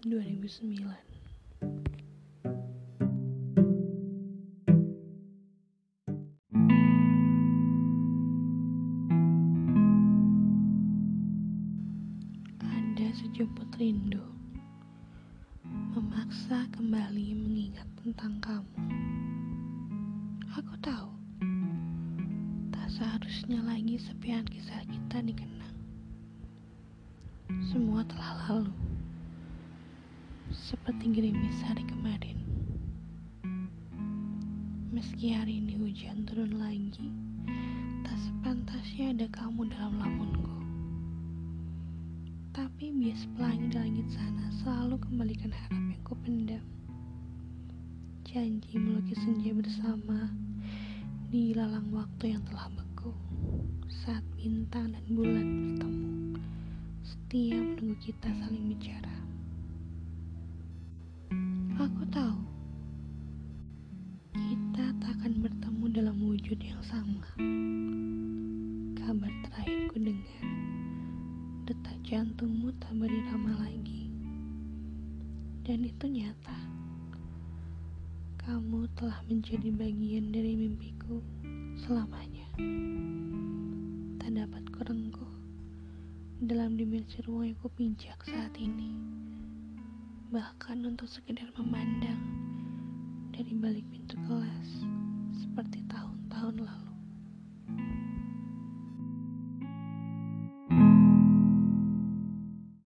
2009 Ada sejumput rindu Memaksa kembali mengingat tentang kamu. Aku tahu Tak seharusnya lagi sepian kisah kita dikenang. Semua telah lalu Seperti gerimis hari kemarin. Meski hari ini hujan turun lagi Tak sepantasnya ada kamu dalam lamunku. Tapi bias pelangi di langit sana Selalu kembalikan harap yang ku pendam Janji melukis senja bersama Di lalang waktu yang telah beku. Saat bintang dan bulan bertemu Setia menunggu kita saling bicara wujud yang sama. Kabar terakhir ku dengar, detak jantungmu tak berirama lagi. Dan itu nyata. Kamu telah menjadi bagian dari mimpiku selamanya. Tak dapat kurengkuh dalam dimensi ruang yang ku pijak saat ini. Bahkan untuk sekedar memandang dari balik pintu kelas seperti lalu.